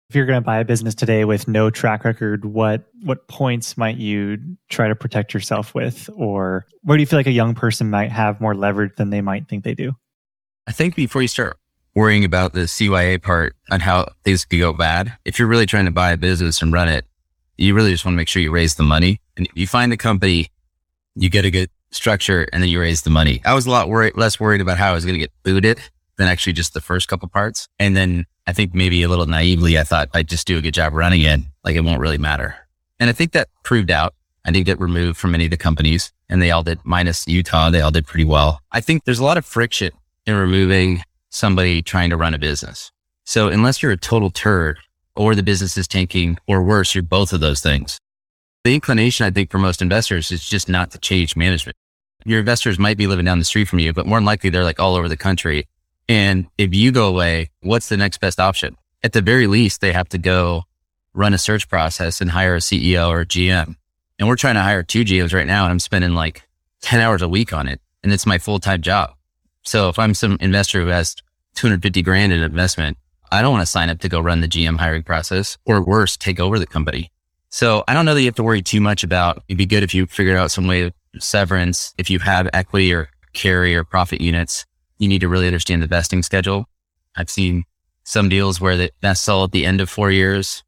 If you're going to buy a business today with no track record, what what points might you try to protect yourself with, or where do you feel like a young person might have more leverage than they might think they do? I think before you start worrying about the CYA part and how things could go bad, if you're really trying to buy a business and run it, you really just want to make sure you raise the money. And you find the company, you get a good structure, and then you raise the money. I was a lot worried, less worried about how I was going to get booted than actually just the first couple parts. And then I think maybe a little naively, I thought I'd just do a good job running it. Like it won't really matter. And I think that proved out. I did get removed from many of the companies and they all did minus Utah. They all did pretty well. I think there's a lot of friction in removing somebody trying to run a business. So unless you're a total turd or the business is tanking or worse, you're both of those things. The inclination, I think, for most investors is just not to change management. Your investors might be living down the street from you, but more than likely they're like all over the country and if you go away, what's the next best option? At the very least, they have to go run a search process and hire a CEO or a GM. And we're trying to hire two GMs right now. And I'm spending like 10 hours a week on it. And it's my full time job. So if I'm some investor who has 250 grand in investment, I don't want to sign up to go run the GM hiring process or worse, take over the company. So I don't know that you have to worry too much about it'd be good if you figured out some way of severance. If you have equity or carry or profit units, you need to really understand the vesting schedule. I've seen some deals where the vest sell at the end of four years,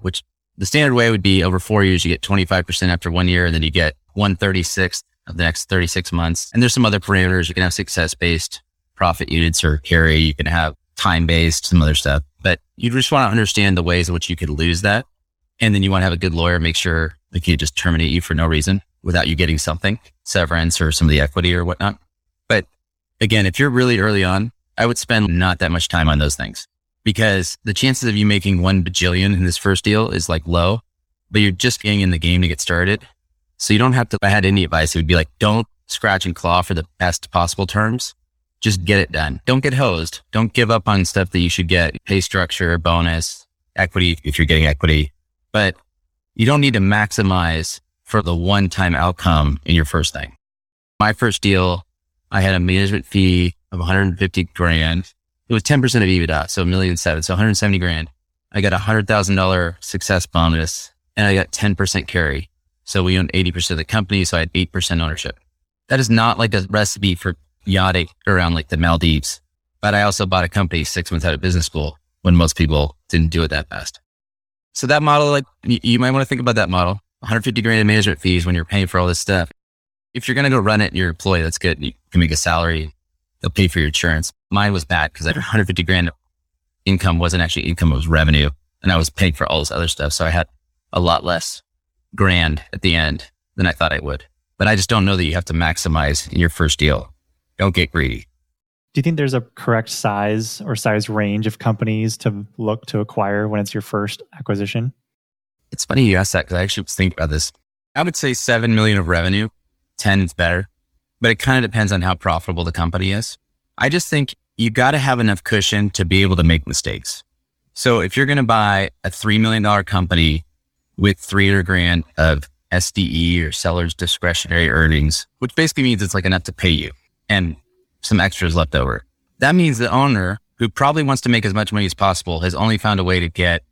which the standard way would be over four years, you get 25% after one year and then you get 136th of the next 36 months. And there's some other parameters. You can have success based profit units or carry. You can have time based, some other stuff, but you just want to understand the ways in which you could lose that. And then you want to have a good lawyer make sure they can't just terminate you for no reason without you getting something, severance or some of the equity or whatnot But again, if you're really early on, I would spend not that much time on those things because the chances of you making one bajillion in this first deal is like low, but you're just getting in the game to get started. So you don't have to, if I had any advice, it would be like, don't scratch and claw for the best possible terms. Just get it done. Don't get hosed. Don't give up on stuff that you should get pay structure, bonus, equity, if you're getting equity, but you don't need to maximize for the one time outcome in your first thing. My first deal, I had a management fee of 150 grand. It was 10% of EBITDA. So a million seven. So 170 grand. I got a hundred thousand dollar success bonus and I got 10% carry. So we owned 80% of the company. So I had 8% ownership. That is not like a recipe for yachting around like the Maldives. But I also bought a company six months out of business school when most people didn't do it that fast. So that model, like you, might want to think about that model. 150 grand in management fees when you're paying for all this stuff if you're going to go run it, your employee, that's good. You can make a salary. They'll pay for your insurance. Mine was bad because I had 150 grand income wasn't actually income, it was revenue. And I was paying for all this other stuff. So I had a lot less grand at the end than I thought I would. But I just don't know that you have to maximize in your first deal. Don't get greedy. Do you think there's a correct size or size range of companies to look to acquire when it's your first acquisition? It's funny you ask that because I actually was thinking about this. I would say 7 million of revenue 10 is better. but it kind of depends on how profitable the company is. I just think you got to have enough cushion to be able to make mistakes. So if you're going to buy a $3 million company with 300 grand of SDE or seller's discretionary earnings, which basically means it's like enough to pay you and some extras left over. That means the owner who probably wants to make as much money as possible has only found a way to get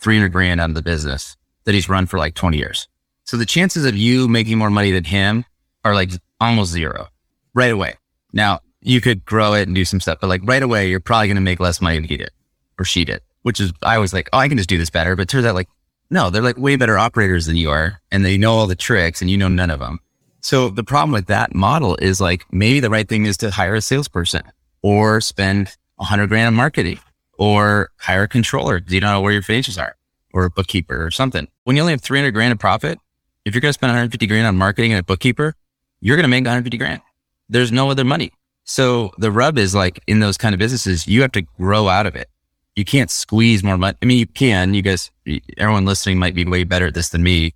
300 grand out of the business that he's run for like 20 years. So the chances of you making more money than him are like almost zero right away. Now you could grow it and do some stuff, but like right away, you're probably going to make less money than he did or she did, which is, I was like, oh, I can just do this better. But turns out like, no, they're like way better operators than you are and they know all the tricks and you know none of them. So the problem with that model is like maybe the right thing is to hire a salesperson or spend a hundred grand on marketing or hire a controller. You don't know where your financials are or a bookkeeper or something. When you only have 300 grand in profit, if you're going to spend 150 grand on marketing and a bookkeeper, you're going to make 150 grand. There's no other money. So the rub is like in those kind of businesses, you have to grow out of it. You can't squeeze more money. I mean, you can, you guys, everyone listening might be way better at this than me.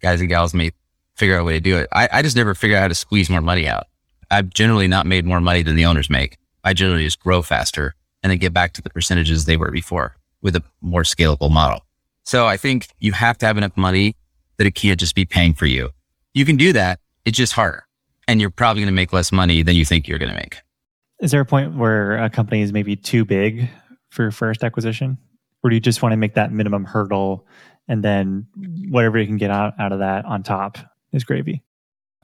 Guys and gals may figure out a way to do it. I, I just never figure out how to squeeze more money out. I've generally not made more money than the owners make. I generally just grow faster and then get back to the percentages they were before with a more scalable model. So I think you have to have enough money that it can't just be paying for you. You can do that. It's just harder and you're probably going to make less money than you think you're going to make. Is there a point where a company is maybe too big for your first acquisition? Or do you just want to make that minimum hurdle and then whatever you can get out, out of that on top is gravy?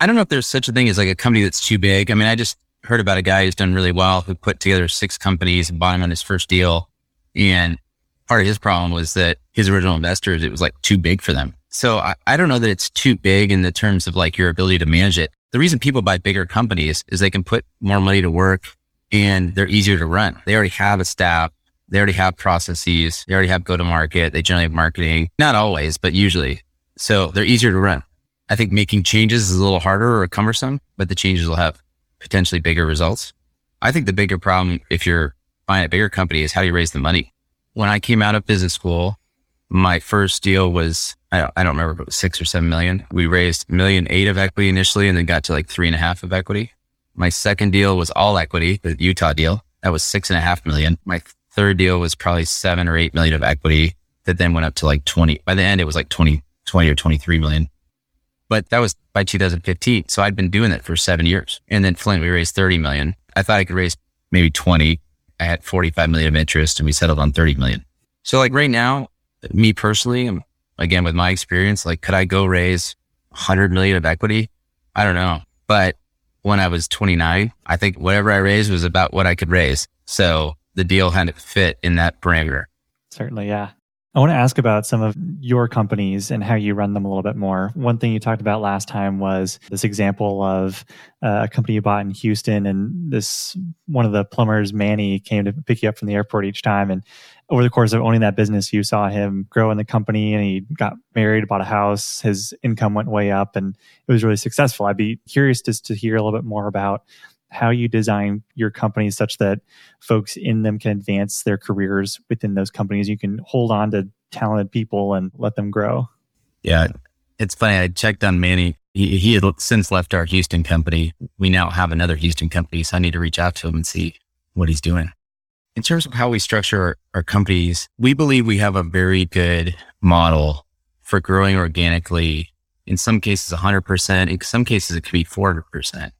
I don't know if there's such a thing as like a company that's too big. I mean, I just heard about a guy who's done really well who put together six companies and bought him on his first deal. And part of his problem was that his original investors, it was like too big for them. So I, I don't know that it's too big in the terms of like your ability to manage it. The reason people buy bigger companies is they can put more money to work and they're easier to run. They already have a staff. They already have processes. They already have go to market. They generally have marketing, not always, but usually. So they're easier to run. I think making changes is a little harder or cumbersome, but the changes will have potentially bigger results. I think the bigger problem if you're buying a bigger company is how do you raise the money? When I came out of business school, my first deal was, I don't, I don't remember, but it was six or seven million. We raised million eight of equity initially and then got to like three and a half of equity. My second deal was all equity, the Utah deal. That was six and a half million. My third deal was probably seven or eight million of equity that then went up to like 20. By the end, it was like 20, 20 or 23 million. But that was by 2015. So I'd been doing that for seven years. And then Flint, we raised 30 million. I thought I could raise maybe 20. I had 45 million of interest and we settled on 30 million. So like right now, me personally, again, with my experience, like, could I go raise 100 million of equity? I don't know. But when I was 29, I think whatever I raised was about what I could raise. So the deal had to fit in that parameter. Certainly, yeah. I want to ask about some of your companies and how you run them a little bit more. One thing you talked about last time was this example of uh, a company you bought in Houston, and this one of the plumbers, Manny, came to pick you up from the airport each time. And over the course of owning that business, you saw him grow in the company and he got married, bought a house, his income went way up, and it was really successful. I'd be curious just to hear a little bit more about how you design your companies such that folks in them can advance their careers within those companies. You can hold on to talented people and let them grow. Yeah. It's funny. I checked on Manny. He, he had since left our Houston company. We now have another Houston company. So I need to reach out to him and see what he's doing. In terms of how we structure our, our companies, we believe we have a very good model for growing organically. In some cases, 100%. In some cases, it could be 400%.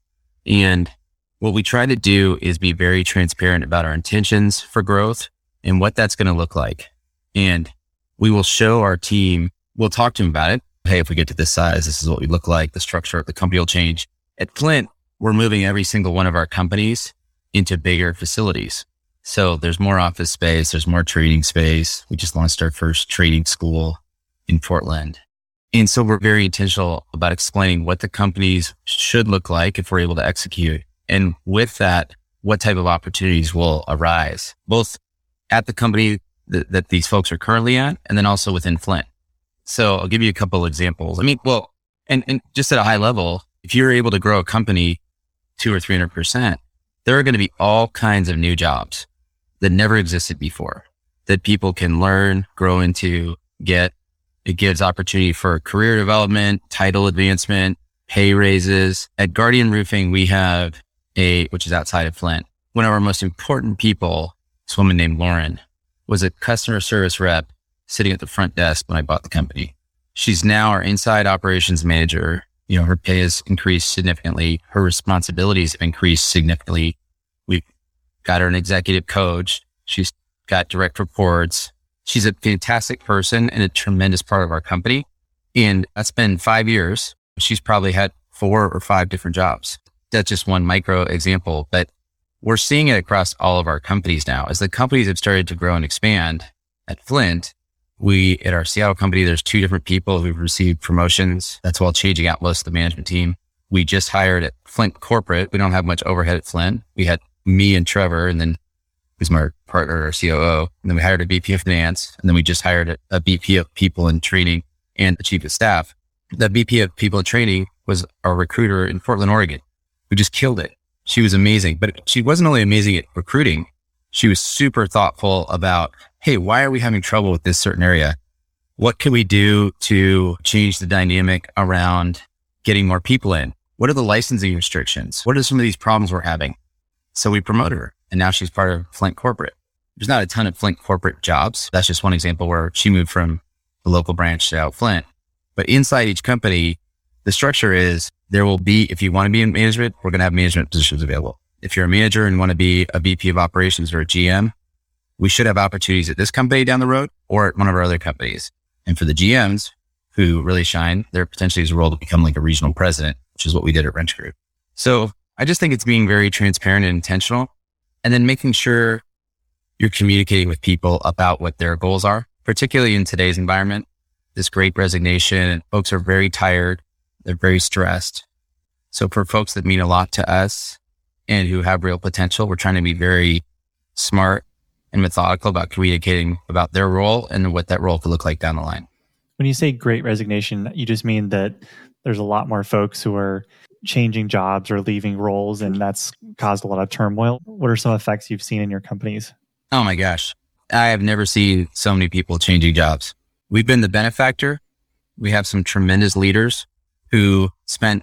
And what we try to do is be very transparent about our intentions for growth and what that's going to look like. And we will show our team, we'll talk to them about it. Hey, if we get to this size, this is what we look like. The structure of the company will change. At Flint, we're moving every single one of our companies into bigger facilities. So there's more office space. There's more training space. We just launched our first training school in Portland. And so we're very intentional about explaining what the companies should look like if we're able to execute and with that, what type of opportunities will arise, both at the company that, that these folks are currently at, and then also within Flint. So I'll give you a couple examples. I mean, well, and, and just at a high level, if you're able to grow a company two or 300%, there are going to be all kinds of new jobs that never existed before that people can learn, grow into, get. It gives opportunity for career development, title advancement, pay raises. At Guardian Roofing, we have which is outside of Flint. One of our most important people, this woman named Lauren, was a customer service rep sitting at the front desk when I bought the company. She's now our inside operations manager. You know, her pay has increased significantly. Her responsibilities have increased significantly. We've got her an executive coach. She's got direct reports. She's a fantastic person and a tremendous part of our company. And that's been five years. She's probably had four or five different jobs. That's just one micro example, but we're seeing it across all of our companies now. As the companies have started to grow and expand at Flint, we, at our Seattle company, there's two different people who've received promotions. That's while changing out most of the management team. We just hired at Flint corporate. We don't have much overhead at Flint. We had me and Trevor and then who's my partner or COO. And then we hired a VP of finance. And then we just hired a, a VP of people and training and the chief of staff. The VP of people and training was our recruiter in Portland, Oregon, who just killed it. She was amazing, but she wasn't only amazing at recruiting. She was super thoughtful about, Hey, why are we having trouble with this certain area? What can we do to change the dynamic around getting more people in? What are the licensing restrictions? What are some of these problems we're having? So we promoted her and now she's part of Flint corporate. There's not a ton of Flint corporate jobs. That's just one example where she moved from the local branch to out Flint. But inside each company, the structure is there will be, if you want to be in management, we're going to have management positions available. If you're a manager and want to be a VP of operations or a GM, we should have opportunities at this company down the road or at one of our other companies. And for the GMs who really shine, there potentially is a role to become like a regional president, which is what we did at Wrench Group. So I just think it's being very transparent and intentional and then making sure you're communicating with people about what their goals are, particularly in today's environment. This great resignation, folks are very tired. They're very stressed. So for folks that mean a lot to us and who have real potential, we're trying to be very smart and methodical about communicating about their role and what that role could look like down the line. When you say great resignation, you just mean that there's a lot more folks who are changing jobs or leaving roles, and that's caused a lot of turmoil. What are some effects you've seen in your companies? Oh my gosh. I have never seen so many people changing jobs. We've been the benefactor. We have some tremendous leaders who spent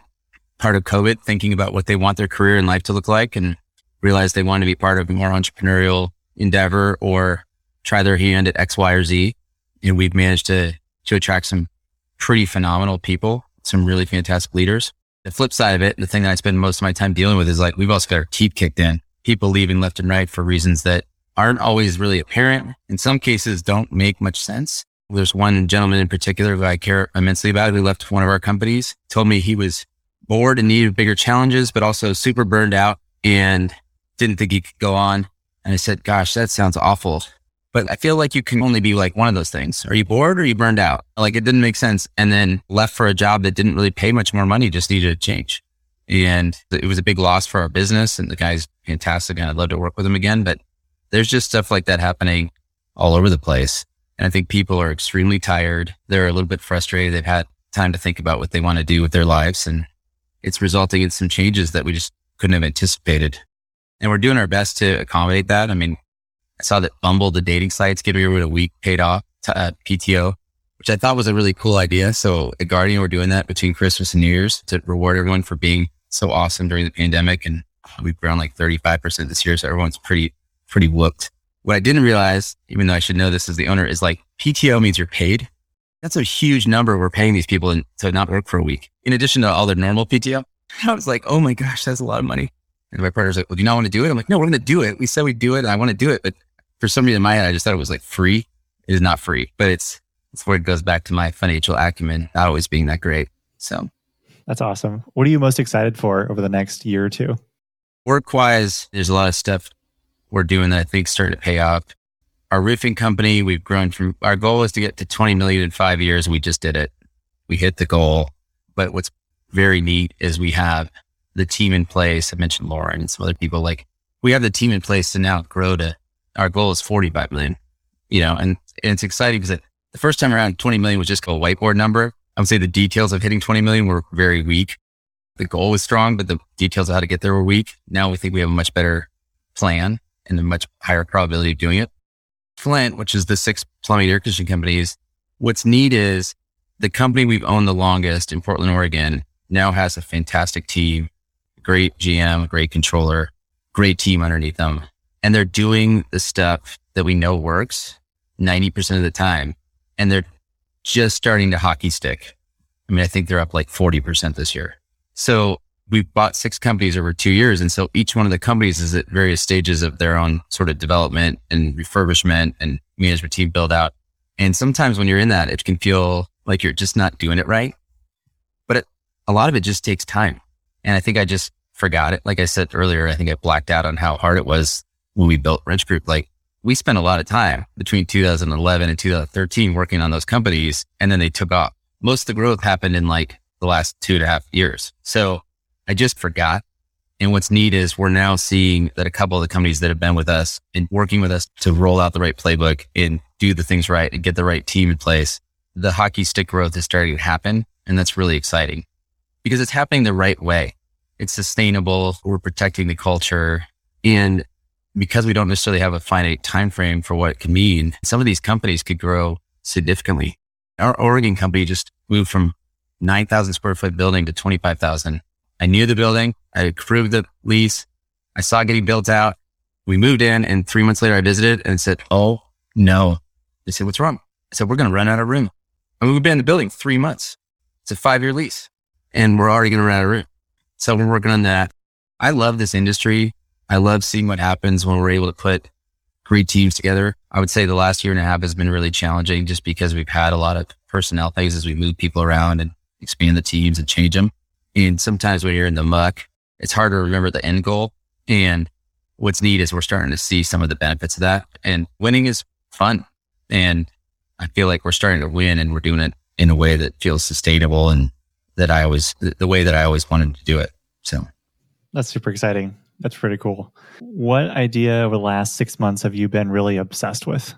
part of COVID thinking about what they want their career and life to look like and realized they want to be part of a more entrepreneurial endeavor or try their hand at X, Y, or Z. And we've managed to, to attract some pretty phenomenal people, some really fantastic leaders. The flip side of it, the thing that I spend most of my time dealing with is like, we've also got our teeth kicked in. People leaving left and right for reasons that aren't always really apparent. In some cases, don't make much sense. There's one gentleman in particular who I care immensely about who left one of our companies, told me he was bored and needed bigger challenges, but also super burned out and didn't think he could go on. And I said, gosh, that sounds awful. But I feel like you can only be like one of those things. Are you bored or are you burned out? Like it didn't make sense. And then left for a job that didn't really pay much more money, just needed a change. And it was a big loss for our business. And the guy's fantastic. And I'd love to work with him again. But there's just stuff like that happening all over the place. And I think people are extremely tired. They're a little bit frustrated. They've had time to think about what they want to do with their lives. And it's resulting in some changes that we just couldn't have anticipated. And we're doing our best to accommodate that. I mean, I saw that Bumble, the dating sites, rid of a week paid off to, uh, PTO, which I thought was a really cool idea. So at Guardian, we're doing that between Christmas and New Year's to reward everyone for being so awesome during the pandemic. And we've grown like 35% this year. So everyone's pretty, pretty whooped. What I didn't realize, even though I should know this as the owner, is like PTO means you're paid. That's a huge number we're paying these people to not work for a week, in addition to all their normal PTO. I was like, oh my gosh, that's a lot of money. And my partner's like, well, do you not want to do it? I'm like, no, we're going to do it. We said we'd do it. And I want to do it. But for some reason in my head, I just thought it was like free. It is not free, but it's, it's where it goes back to my financial acumen, not always being that great. So that's awesome. What are you most excited for over the next year or two? Work wise, there's a lot of stuff we're doing that I think starting to pay off. Our roofing company, we've grown from our goal is to get to 20 million in five years. We just did it. We hit the goal. But what's very neat is we have the team in place. I mentioned Lauren and some other people. Like we have the team in place to now grow to our goal is 45 million, you know, and, and it's exciting because the first time around 20 million was just a whiteboard number. I would say the details of hitting 20 million were very weak. The goal was strong, but the details of how to get there were weak. Now we think we have a much better plan and a much higher probability of doing it. Flint, which is the six plumbing air conditioning companies, what's neat is the company we've owned the longest in Portland, Oregon now has a fantastic team, great GM, great controller, great team underneath them. And they're doing the stuff that we know works 90% of the time. And they're just starting to hockey stick. I mean, I think they're up like 40% this year. So we've bought six companies over two years. And so each one of the companies is at various stages of their own sort of development and refurbishment and management team build out. And sometimes when you're in that, it can feel like you're just not doing it right. But it, a lot of it just takes time. And I think I just forgot it. Like I said earlier, I think I blacked out on how hard it was when we built Wrench Group. Like we spent a lot of time between 2011 and 2013 working on those companies and then they took off. Most of the growth happened in like the last two and a half years. So I just forgot. And what's neat is we're now seeing that a couple of the companies that have been with us and working with us to roll out the right playbook and do the things right and get the right team in place, the hockey stick growth is starting to happen. And that's really exciting because it's happening the right way. It's sustainable. We're protecting the culture. And because we don't necessarily have a finite time frame for what it can mean, some of these companies could grow significantly. Our Oregon company just moved from 9,000 square foot building to 25,000 I knew the building. I approved the lease. I saw it getting built out. We moved in and three months later I visited and said, Oh no. They said, what's wrong? I said, we're going to run out of room. I mean, we've been in the building three months. It's a five year lease and we're already going to run out of room. So we're working on that. I love this industry. I love seeing what happens when we're able to put great teams together. I would say the last year and a half has been really challenging just because we've had a lot of personnel things as we move people around and expand the teams and change them. And sometimes when you're in the muck, it's hard to remember the end goal. And what's neat is we're starting to see some of the benefits of that. And winning is fun. And I feel like we're starting to win and we're doing it in a way that feels sustainable and that I always, the way that I always wanted to do it. So that's super exciting. That's pretty cool. What idea over the last six months have you been really obsessed with?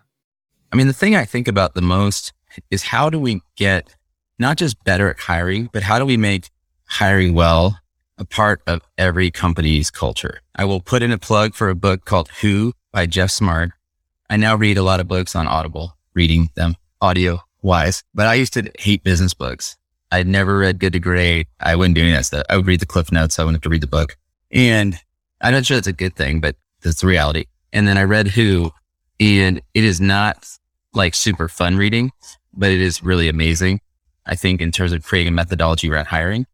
I mean, the thing I think about the most is how do we get not just better at hiring, but how do we make hiring well a part of every company's culture. I will put in a plug for a book called Who by Geoff Smart. I now read a lot of books on Audible, reading them audio wise, but I used to hate business books. I'd never read Good to Great. I wouldn't do any of that stuff. I would read the cliff notes. I wouldn't have to read the book. And I'm not sure that's a good thing, but that's the reality. And then I read Who and it is not like super fun reading, but it is really amazing. I think in terms of creating a methodology around hiring.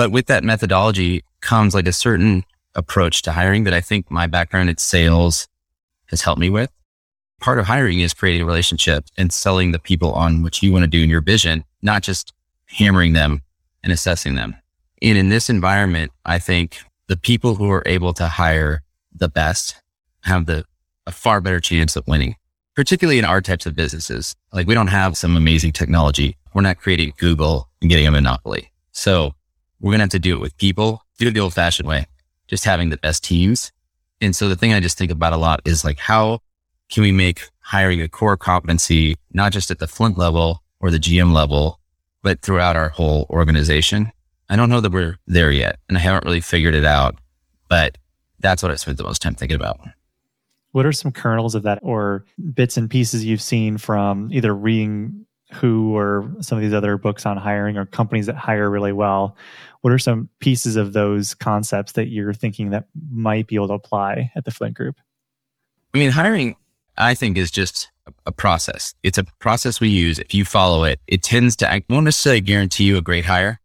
But with that methodology comes like a certain approach to hiring that I think my background in sales has helped me with. Part of hiring is creating relationships and selling the people on what you want to do in your vision, not just hammering them and assessing them. And in this environment, I think the people who are able to hire the best have the a far better chance of winning, particularly in our types of businesses. Like we don't have some amazing technology. We're not creating Google and getting a monopoly. So we're going to have to do it with people, do it the old fashioned way, just having the best teams. And so the thing I just think about a lot is like, how can we make hiring a core competency, not just at the Flint level or the GM level, but throughout our whole organization? I don't know that we're there yet and I haven't really figured it out, but that's what I spent the most time thinking about. What are some kernels of that or bits and pieces you've seen from either reading who or some of these other books on hiring or companies that hire really well. What are some pieces of those concepts that you're thinking that might be able to apply at the flint group? I mean hiring i think is just a process. It's a process we use. If you follow it it tends to i won't necessarily guarantee you a great hire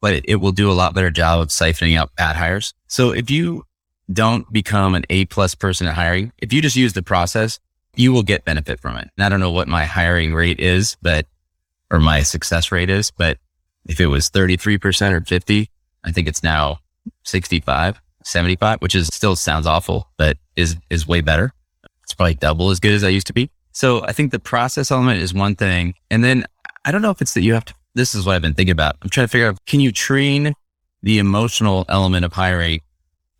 but it, it will do a lot better job of siphoning out bad hires. So if you don't become an a plus person at hiring if you just use the process you will get benefit from it. And I don't know what my hiring rate is, but, or my success rate is, but if it was 33% or 50, I think it's now 65, 75, which is still sounds awful, but is, is way better. It's probably double as good as I used to be. So I think the process element is one thing. And then I don't know if it's that you have to, this is what I've been thinking about. I'm trying to figure out, can you train the emotional element of hiring?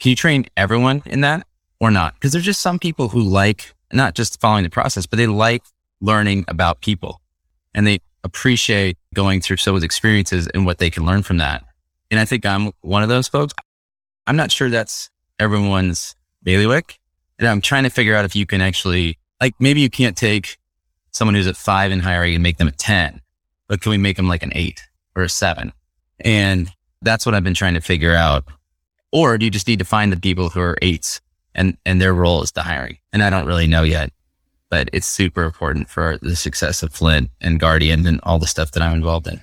Can you train everyone in that or not? Because there's just some people who like not just following the process, but they like learning about people and they appreciate going through someone's experiences and what they can learn from that. And I think I'm one of those folks. I'm not sure that's everyone's bailiwick. And I'm trying to figure out if you can actually, like, maybe you can't take someone who's at five in hiring and make them a 10, but can we make them like an eight or a seven? And That's what I've been trying to figure out. Or do you just need to find the people who are eights and, and their role is the hiring? And I don't really know yet, but it's super important for the success of Flint and Guardian and all the stuff that I'm involved in.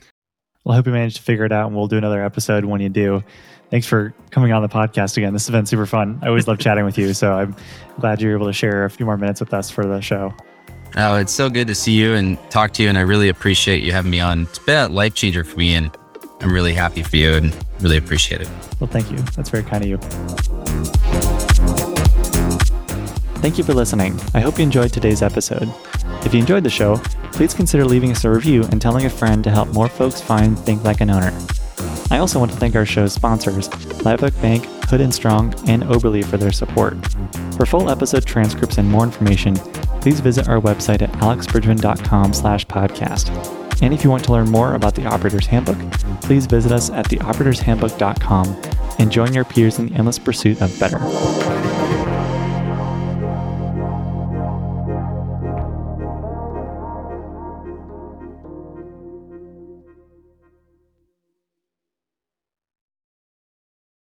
Well, I hope you managed to figure it out and we'll do another episode when you do. Thanks for coming on the podcast again. This has been super fun. I always love chatting with you. So I'm glad you're able to share a few more minutes with us for the show. Oh, it's so good to see you and talk to you. And I really appreciate you having me on. It's been a life changer for me. And I'm really happy for you and really appreciate it. Well, thank you. That's very kind of you. Thank you for listening. I hope you enjoyed today's episode. If you enjoyed the show, please consider leaving us a review and telling a friend to help more folks find Think Like an Owner. I also want to thank our show's sponsors, Live Oak Bank, Hood and Strong, and Oberle for their support. For full episode transcripts and more information, please visit our website at alexbridgman.com slash podcast. And if you want to learn more about the Operator's Handbook, please visit us at theoperatorshandbook.com and join your peers in the endless pursuit of better.